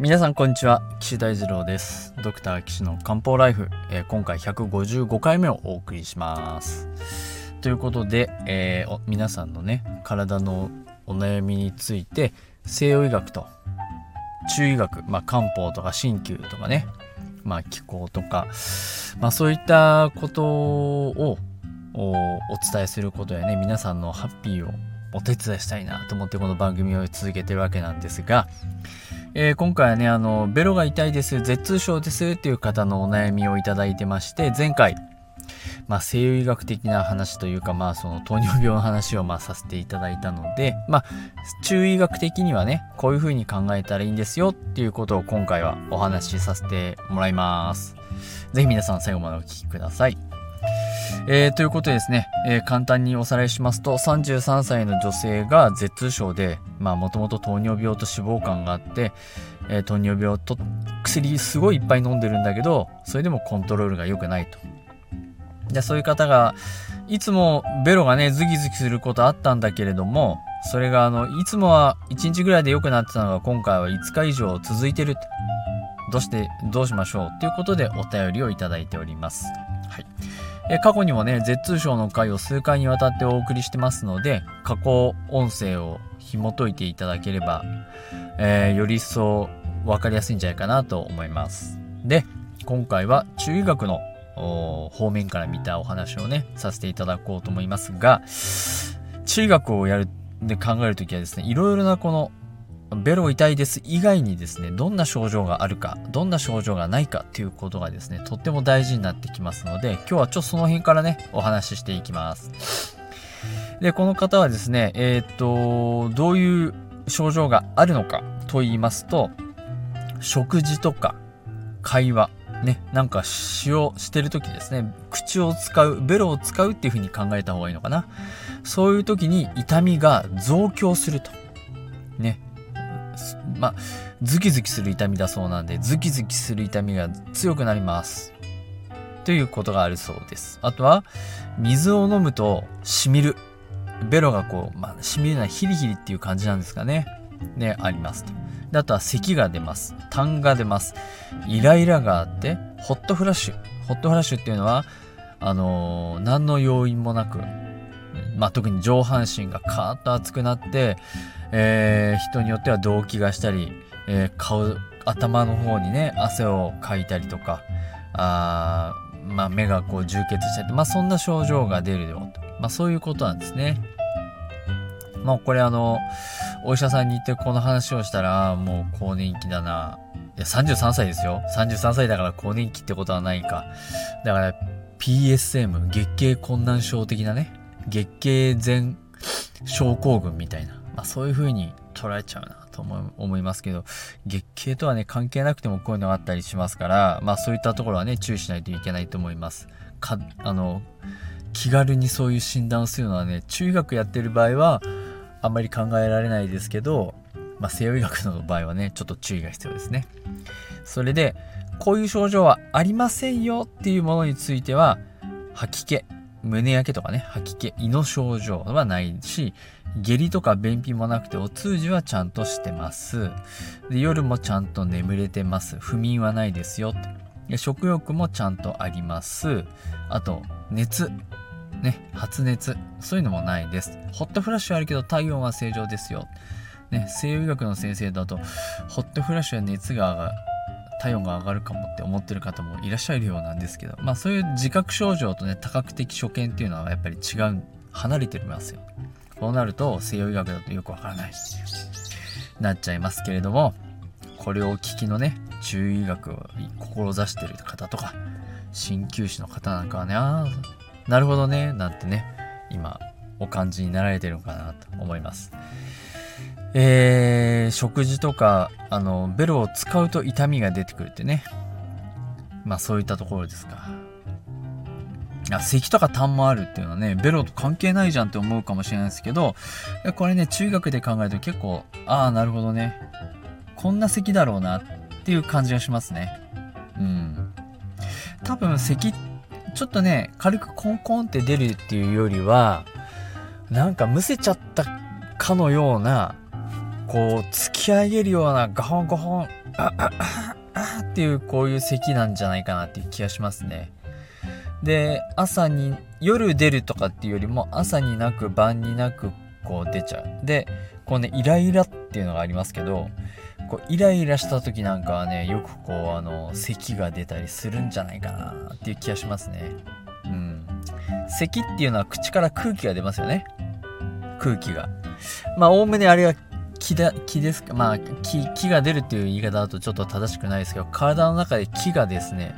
皆さんこんにちは。岸大二郎です。ドクター岸の漢方ライフ、えー、今回155回目をお送りします。ということで、えー、皆さんのね体のお悩みについて西洋医学と中医学、まあ、漢方とか鍼灸とかね、まあ、気候とか、まあ、そういったことをお伝えすることやね皆さんのハッピーをお手伝いしたいなと思ってこの番組を続けてるわけなんですが、えー、今回はねあのベロが痛いです舌痛症ですっていう方のお悩みをいただいてまして前回まあ、西洋医学的な話というか、まあ、その糖尿病の話をまあさせていただいたので、まあ、中医学的にはね、こういうふうに考えたらいいんですよっていうことを今回はお話しさせてもらいます。ぜひ皆さん最後までお聴きください。えー、ということでですね、えー、簡単におさらいしますと、33歳の女性が舌痛症で、まあもともと糖尿病と脂肪肝があって、えー、糖尿病と薬すごいいっぱい飲んでるんだけど、それでもコントロールが良くないと。で、そういう方が、いつもベロがね、ズキズキすることあったんだけれども、それがあの、いつもは1日ぐらいで良くなってたのが今回は5日以上続いてるどうして、どうしましょう？ということでお便りをいただいております。はい。え過去にもね、舌痛症の回を数回にわたってお送りしてますので、過去音声を紐解いていただければ、えー、より一層分かりやすいんじゃないかなと思います。で、今回は中医学の方面から見たお話をね、させていただこうと思いますが、中医学をやるで考えるときはですね、いろいろなこのベロ痛いです以外にですね、どんな症状があるか、どんな症状がないかっていうことがですね、とっても大事になってきますので、今日はちょっとその辺からね、お話ししていきます。で、この方はですね、えー、っと、どういう症状があるのかと言いますと、食事とか会話、ね、なんか詩をしてる時ですね、口を使う、ベロを使うっていう風に考えた方がいいのかな。そういう時に痛みが増強すると。ね。まあ、ズキズキする痛みだそうなんで、ズキズキする痛みが強くなります。ということがあるそうです。あとは、水を飲むと染みる。ベロがこう、まあ、染みるのはヒリヒリっていう感じなんですかね。ね、ありますと。であとは咳が出ます。痰が出ます。イライラがあって、ホットフラッシュ。ホットフラッシュっていうのは、あのー、何の要因もなく、まあ、特に上半身がカーッと熱くなって、えー、人によっては動悸がしたり、えー、顔、頭の方にね、汗をかいたりとか、あまあ、目がこう充血したりまあ、そんな症状が出るよと。まあ、そういうことなんですね。まあ、これあの、お医者さんに行ってこの話をしたら、もう更年期だな。いや、33歳ですよ。33歳だから更年期ってことはないか。だから、PSM、月経困難症的なね、月経前症候群みたいな。まあ、そういう風に捉えちゃうなと思いますけど、月経とはね、関係なくてもこういうのがあったりしますから、まあそういったところはね、注意しないといけないと思います。か、あの、気軽にそういう診断をするのはね、中学やってる場合は、あんまり考えられないですけど、まあ、西洋医学の場合はね、ちょっと注意が必要ですね。それで、こういう症状はありませんよっていうものについては、吐き気、胸焼けとかね、吐き気、胃の症状はないし、下痢とか便秘もなくてお通じはちゃんとしてます。で夜もちゃんと眠れてます。不眠はないですよ。で食欲もちゃんとあります。あと、熱。ね、発熱、そういうのもないです。ホットフラッシュあるけど体温は正常ですよ。ね、西洋医学の先生だと、ホットフラッシュや熱が上が体温が上がるかもって思ってる方もいらっしゃるようなんですけど、まあそういう自覚症状とね、多角的所見っていうのはやっぱり違う、離れてますよ。そうなると西洋医学だとよくわからないなっちゃいますけれども、これを聞きのね、中医学を志してる方とか、鍼灸師の方なんかはね、ああ、なるほどね、なんてね、今、お感じになられてるのかなと思います。えー、食事とか、あの、ベロを使うと痛みが出てくるってね。まあそういったところですか。あ、咳とか痰もあるっていうのはね、ベロと関係ないじゃんって思うかもしれないですけど、これね、中学で考えると結構、ああ、なるほどね。こんな咳だろうなっていう感じがしますね。うん。多分咳ちょっとね、軽くコンコンって出るっていうよりは、なんかむせちゃったかのような、こう、突き上げるようなガホンガホン、あああっていうこういう咳なんじゃないかなっていう気がしますねで朝に夜出るとかっていうよりも朝になく晩になくこう出ちゃう。でこうねイライラっていうのがありますけどこうイライラした時なんかはねよくこうあの咳が出たりするんじゃないかなっていう気がしますね。うん。咳っていうのは口から空気が出ますよね。空気が。まあおおむねあれは気だ気ですか。まあ気気が出るっていう言い方だとちょっと正しくないですけど体の中で気がですね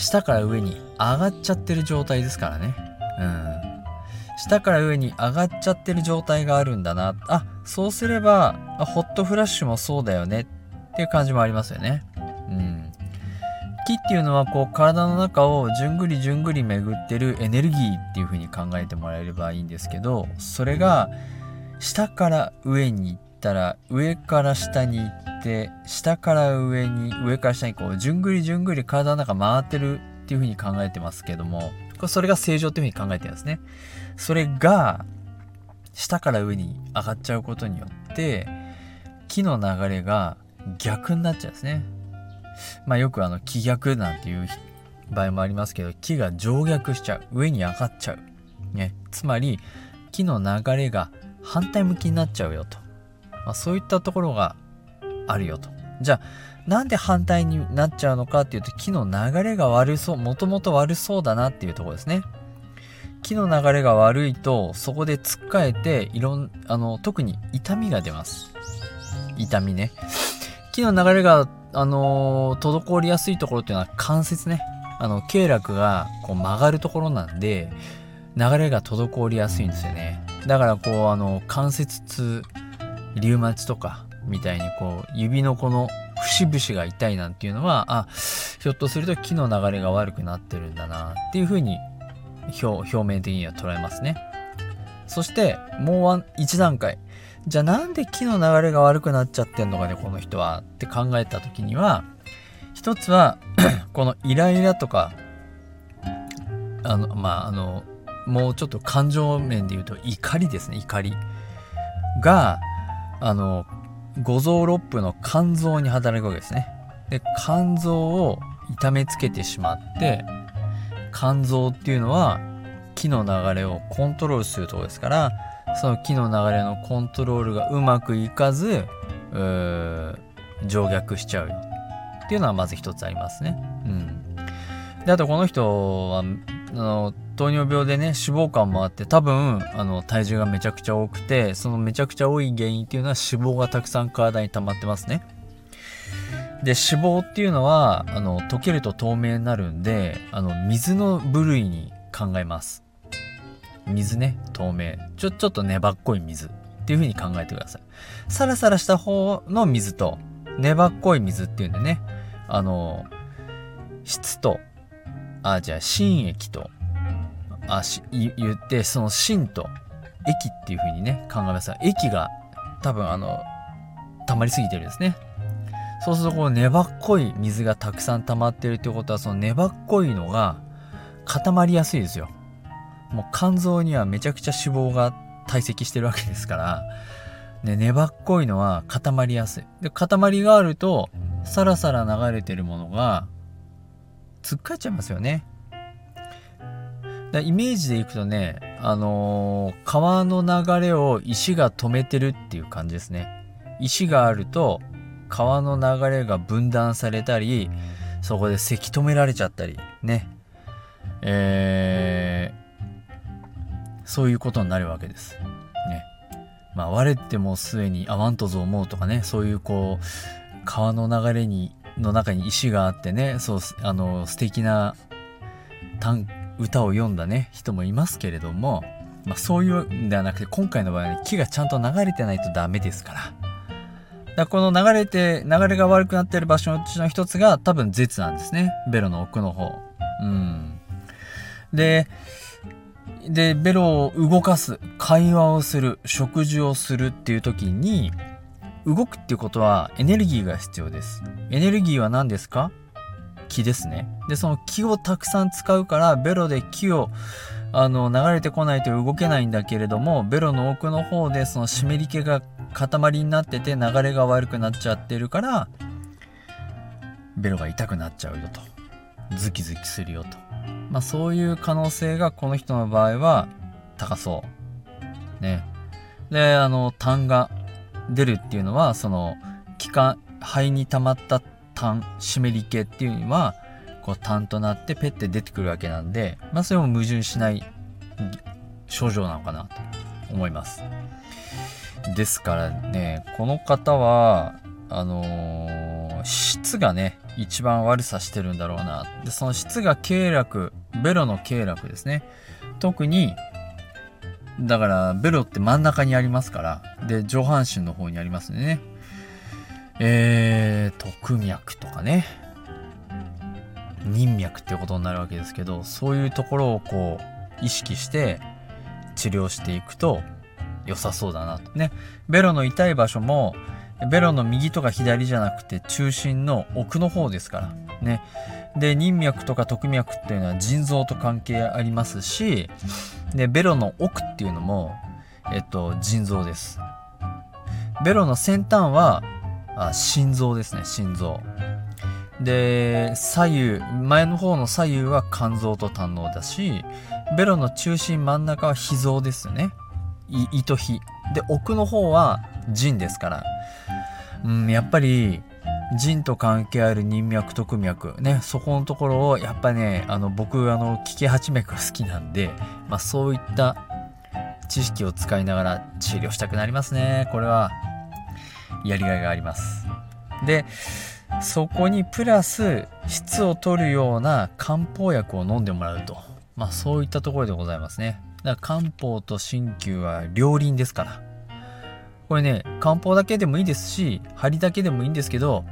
下から上に上がっちゃってる状態ですからね。うん。下から上に上がっちゃってる状態があるんだな。あ、そうすれば、ホットフラッシュもそうだよねっていう感じもありますよね。うん。気っていうのはこう体の中をじゅんぐりじゅんぐり巡ってるエネルギーっていう風に考えてもらえればいいんですけど、それが下から上に行ったら上から下に行ってて下から上に上から下にこうじゅんぐりじゅんぐり体の中回ってるっていう風に考えてますけどもそれが正常っていう風に考えてるんですね。それが下から上に上がっちゃうことによって木の流れが逆になっちゃうんですね。まあよくあの気逆なんていう場合もありますけど木が上逆しちゃう上に上がっちゃう。ね。つまり木の流れが反対向きになっちゃうよと、まあ、そういったところがあるよと。じゃあ、なんで反対になっちゃうのかっていうと、木の流れが悪そう、もともと悪そうだなっていうとこですね。木の流れが悪いと、そこでつっかえて、いろん、あの、特に痛みが出ます。痛みね。木の流れが、あのー、滞りやすいところっていうのは関節ね。あの、経絡がこう曲がるところなんで、流れが滞りやすいんですよね。だからこう、あの、関節痛、リウマチとか、みたいにこう指のこの節々が痛いなんていうのはあひょっとすると木の流れが悪くなってるんだなっていうふうに表面的には捉えますね。そしてもう一段階。じゃあなんで木の流れが悪くなっちゃってんのかねこの人はって考えた時には一つは このイライラとかあのまああのもうちょっと感情面で言うと怒りですね怒りがあの五臓六腑の肝臓に働くわけですね。で肝臓を痛めつけてしまって肝臓っていうのは気の流れをコントロールするところですからその気の流れのコントロールがうまくいかず上逆しちゃうよっていうのはまず一つありますね。うん、であとこの人はあの糖尿病でね脂肪肝もあって多分あの体重がめちゃくちゃ多くてそのめちゃくちゃ多い原因っていうのは脂肪がたくさん体に溜まってますね。で脂肪っていうのはあの溶けると透明になるんであの水の部類に考えます。水ね透明。ちょちょっと粘っこい水っていう風に考えてください。サラサラした方の水と粘っこい水っていうんでねあの質とあじゃあ新液とあし言ってその芯と液っていう風にね考えます液が多分あの溜まりすぎてるんですね。そうするとこの粘っこい水がたくさん溜まってるってことはその粘っこいのが固まりやすいですよ。もう肝臓にはめちゃくちゃ脂肪が堆積してるわけですから、ね、粘っこいのは固まりやすい。で固まりがあるとサラサラ流れてるものがつっかえちゃいますよね。だイメージでいくとね、あのー、川の流れを石が止めてるっていう感じですね。石があると川の流れが分断されたり、そこでせき止められちゃったり、ね。えー、そういうことになるわけです。ね。まあ、割れてもすでにあわんとぞ思うとかね、そういうこう、川の流れに、の中に石があってね、そう、あの、素敵な短歌を読んだね人もいますけれども、まあ、そういうんではなくて今回の場合は、ね、木がちゃんと流れてないとダメですから。だからこの流れて流れが悪くなってる場所のうちの一つが多分舌なんですねベロの奥の方。うん、ででベロを動かす会話をする食事をするっていう時に動くっていうことはエネルギーが必要です。エネルギーは何ですか？気ですね。で、その気をたくさん使うから、ベロで気をあの流れてこないと動けないんだけれども、ベロの奥の方でその湿り気が塊になってて流れが悪くなっちゃってるから、ベロが痛くなっちゃうよと。ズキズキするよと、まあ、そういう可能性がこの人の場合は高そう。ね。であの痰が出るっていうのはその気管肺に溜まった痰湿り気っていうのはこう痰となってペッて出てくるわけなんで、まあ、それも矛盾しない症状なのかなと思います。ですからねこの方はあのー、質がね一番悪さしてるんだろうな。でその質が経絡ベロの経絡ですね。特にだからベロって真ん中にありますからで上半身の方にありますね。えー、特脈とかね。任脈ってことになるわけですけどそういうところをこう意識して治療していくと良さそうだなと。ね。ベロの痛い場所もベロの右とか左じゃなくて中心の奥の方ですから。ね。で任脈とか特脈っていうのは腎臓と関係ありますしでベロの奥っていうのもえっと腎臓です。ベロの先端はあ心臓ですね心臓。で左右前の方の左右は肝臓と胆のだしベロの中心真ん中は脾臓ですよね胃と脾。で奥の方は腎ですから。うんやっぱり腎と関係ある人脈特脈ねそこのところをやっぱねあの僕あの気八脈が好きなんで、まあ、そういった知識を使いながら治療したくなりますねこれは。やりがいがあります。でそこにプラス質を取るような漢方薬を飲んでもらうと。まあそういったところでございますね。だから漢方と鍼灸は両輪ですから。これね漢方だけでもいいですし針だけでもいいんですけど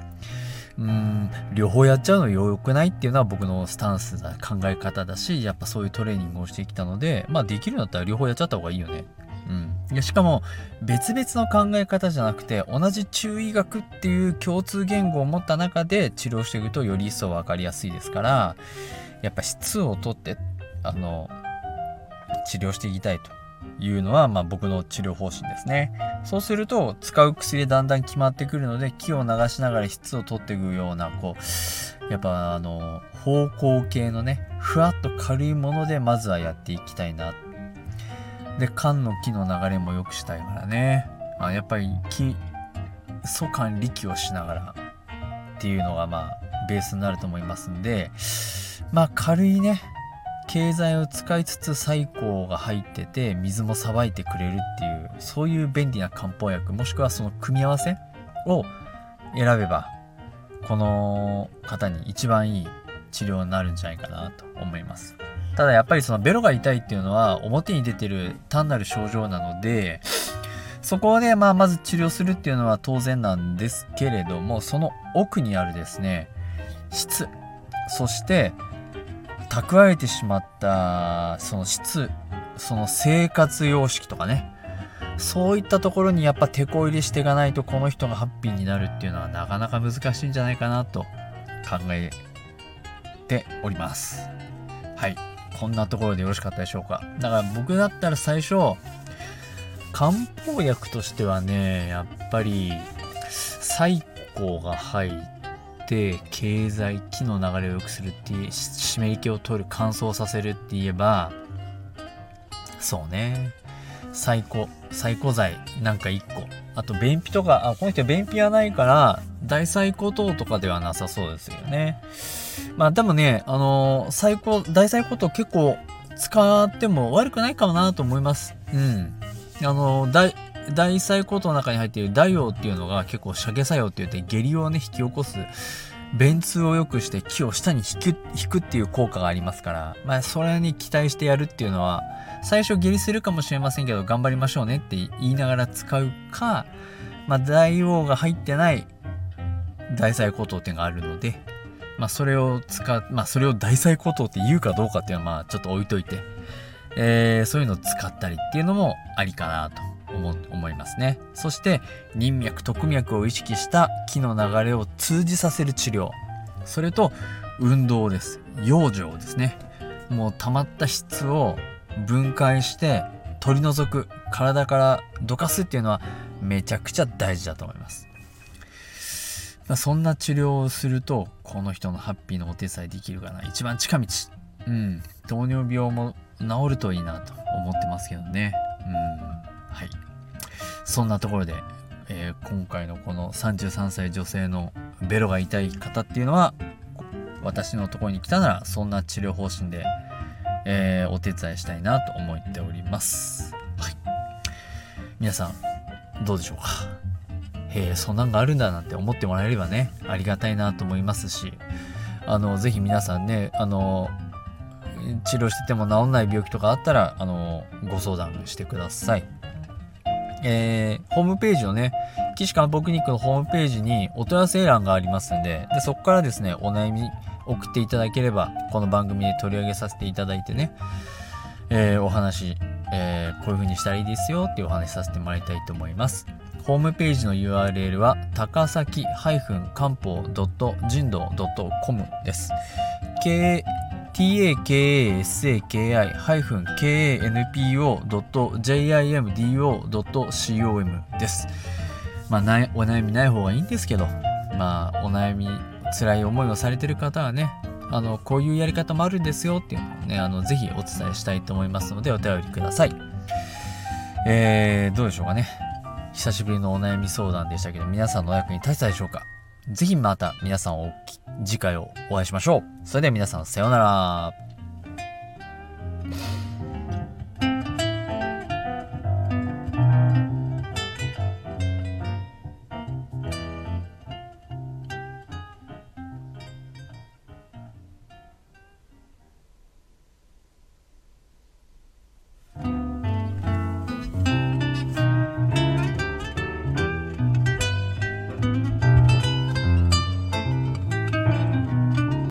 うーん両方やっちゃうの良くないっていうのは僕のスタンスだ考え方だしやっぱそういうトレーニングをしてきたのでまあできるんだったら両方やっちゃった方がいいよね。うん、いやしかも別々の考え方じゃなくて同じ中医学っていう共通言語を持った中で治療していくとより一層分かりやすいですからやっぱ質をとってあの治療していきたいというのは、まあ、僕の治療方針ですね。そうすると使う薬でだんだん決まってくるので気を流しながら質を取っていくようなこうやっぱあの方向系のねふわっと軽いものでまずはやっていきたいなってで缶の木の流れも良くしたいからねあやっぱり木素管力をしながらっていうのがまあベースになると思いますんでまあ軽いね経済を使いつつ最高が入ってて水もさばいてくれるっていうそういう便利な漢方薬もしくはその組み合わせを選べばこの方に一番いい治療になるんじゃないかなと思います。ただやっぱりそのベロが痛いっていうのは表に出てる単なる症状なので、そこでまあまず治療するっていうのは当然なんですけれども、その奥にあるですね、質、そして蓄えてしまったその質、その生活様式とかね、そういったところにやっぱ手こ入れしていかないとこの人がハッピーになるっていうのはなかなか難しいんじゃないかなと考えております。はい。こんなところでよろしかったでしょうか。だから僕だったら最初漢方薬としてはねやっぱり最高が入って経済気の流れを良くするって湿り気を取る乾燥させるって言えばそうね。最高最高剤なんか1個。あと便秘とかあこの人便秘はないから大細工等とかではなさそうですよね。まあでもね、あのー、最高、大細骨結構使っても悪くないかもなと思います。うん。あのー、大、大細骨の中に入っている大王っていうのが結構射下作用って言って下痢をね、引き起こす、便通を良くして木を下に引く、引くっていう効果がありますから、まあそれに期待してやるっていうのは、最初下痢するかもしれませんけど、頑張りましょうねって言いながら使うか、まあ大王が入ってない大細骨っていうのがあるので、まあ、それを使う、まあ、それを大細骨頭って言うかどうかっていうのは、まあ、ちょっと置いといて、えー、そういうのを使ったりっていうのもありかなと思思いますね。そして、人脈、特脈を意識した気の流れを通じさせる治療。それと、運動です。養生ですね。もう溜まった質を分解して取り除く、体からどかすっていうのはめちゃくちゃ大事だと思います。そんな治療をするとこの人のハッピーのお手伝いできるかな。一番近道。うん。糖尿病も治るといいなと思ってますけどね。うん。はい。そんなところで、えー、今回のこの33歳女性のベロが痛い方っていうのは私のところに来たならそんな治療方針で、えー、お手伝いしたいなと思っております。はい。皆さんどうでしょうか？え、そんなんがあるんだなんて思ってもらえればね、ありがたいなと思いますし、あの、ぜひ皆さんね、あの、治療してても治んない病気とかあったら、あの、ご相談してください。えー、ホームページのね、岸漢方クリニックのホームページにお問い合わせ欄がありますんで、で、そこからですね、お悩み送っていただければ、この番組で取り上げさせていただいてね、えー、お話、えー、こういう風にしたらいいですよっていうお話させてもらいたいと思います。ホームページの URL は高崎漢方人道 .com です。takasaki-kanpo.jimdo.com です。まあ、ないお悩みない方がいいんですけど、まあ、お悩み、辛い思いをされてる方はね、あの、こういうやり方もあるんですよっていうのをね、あの、ぜひお伝えしたいと思いますので、お便りください。えー、どうでしょうかね。久しぶりのお悩み相談でしたけど、皆さんのお役に立てたでしょうか？ぜひまた皆さんお次回をお会いしましょう。それでは皆さんさようなら。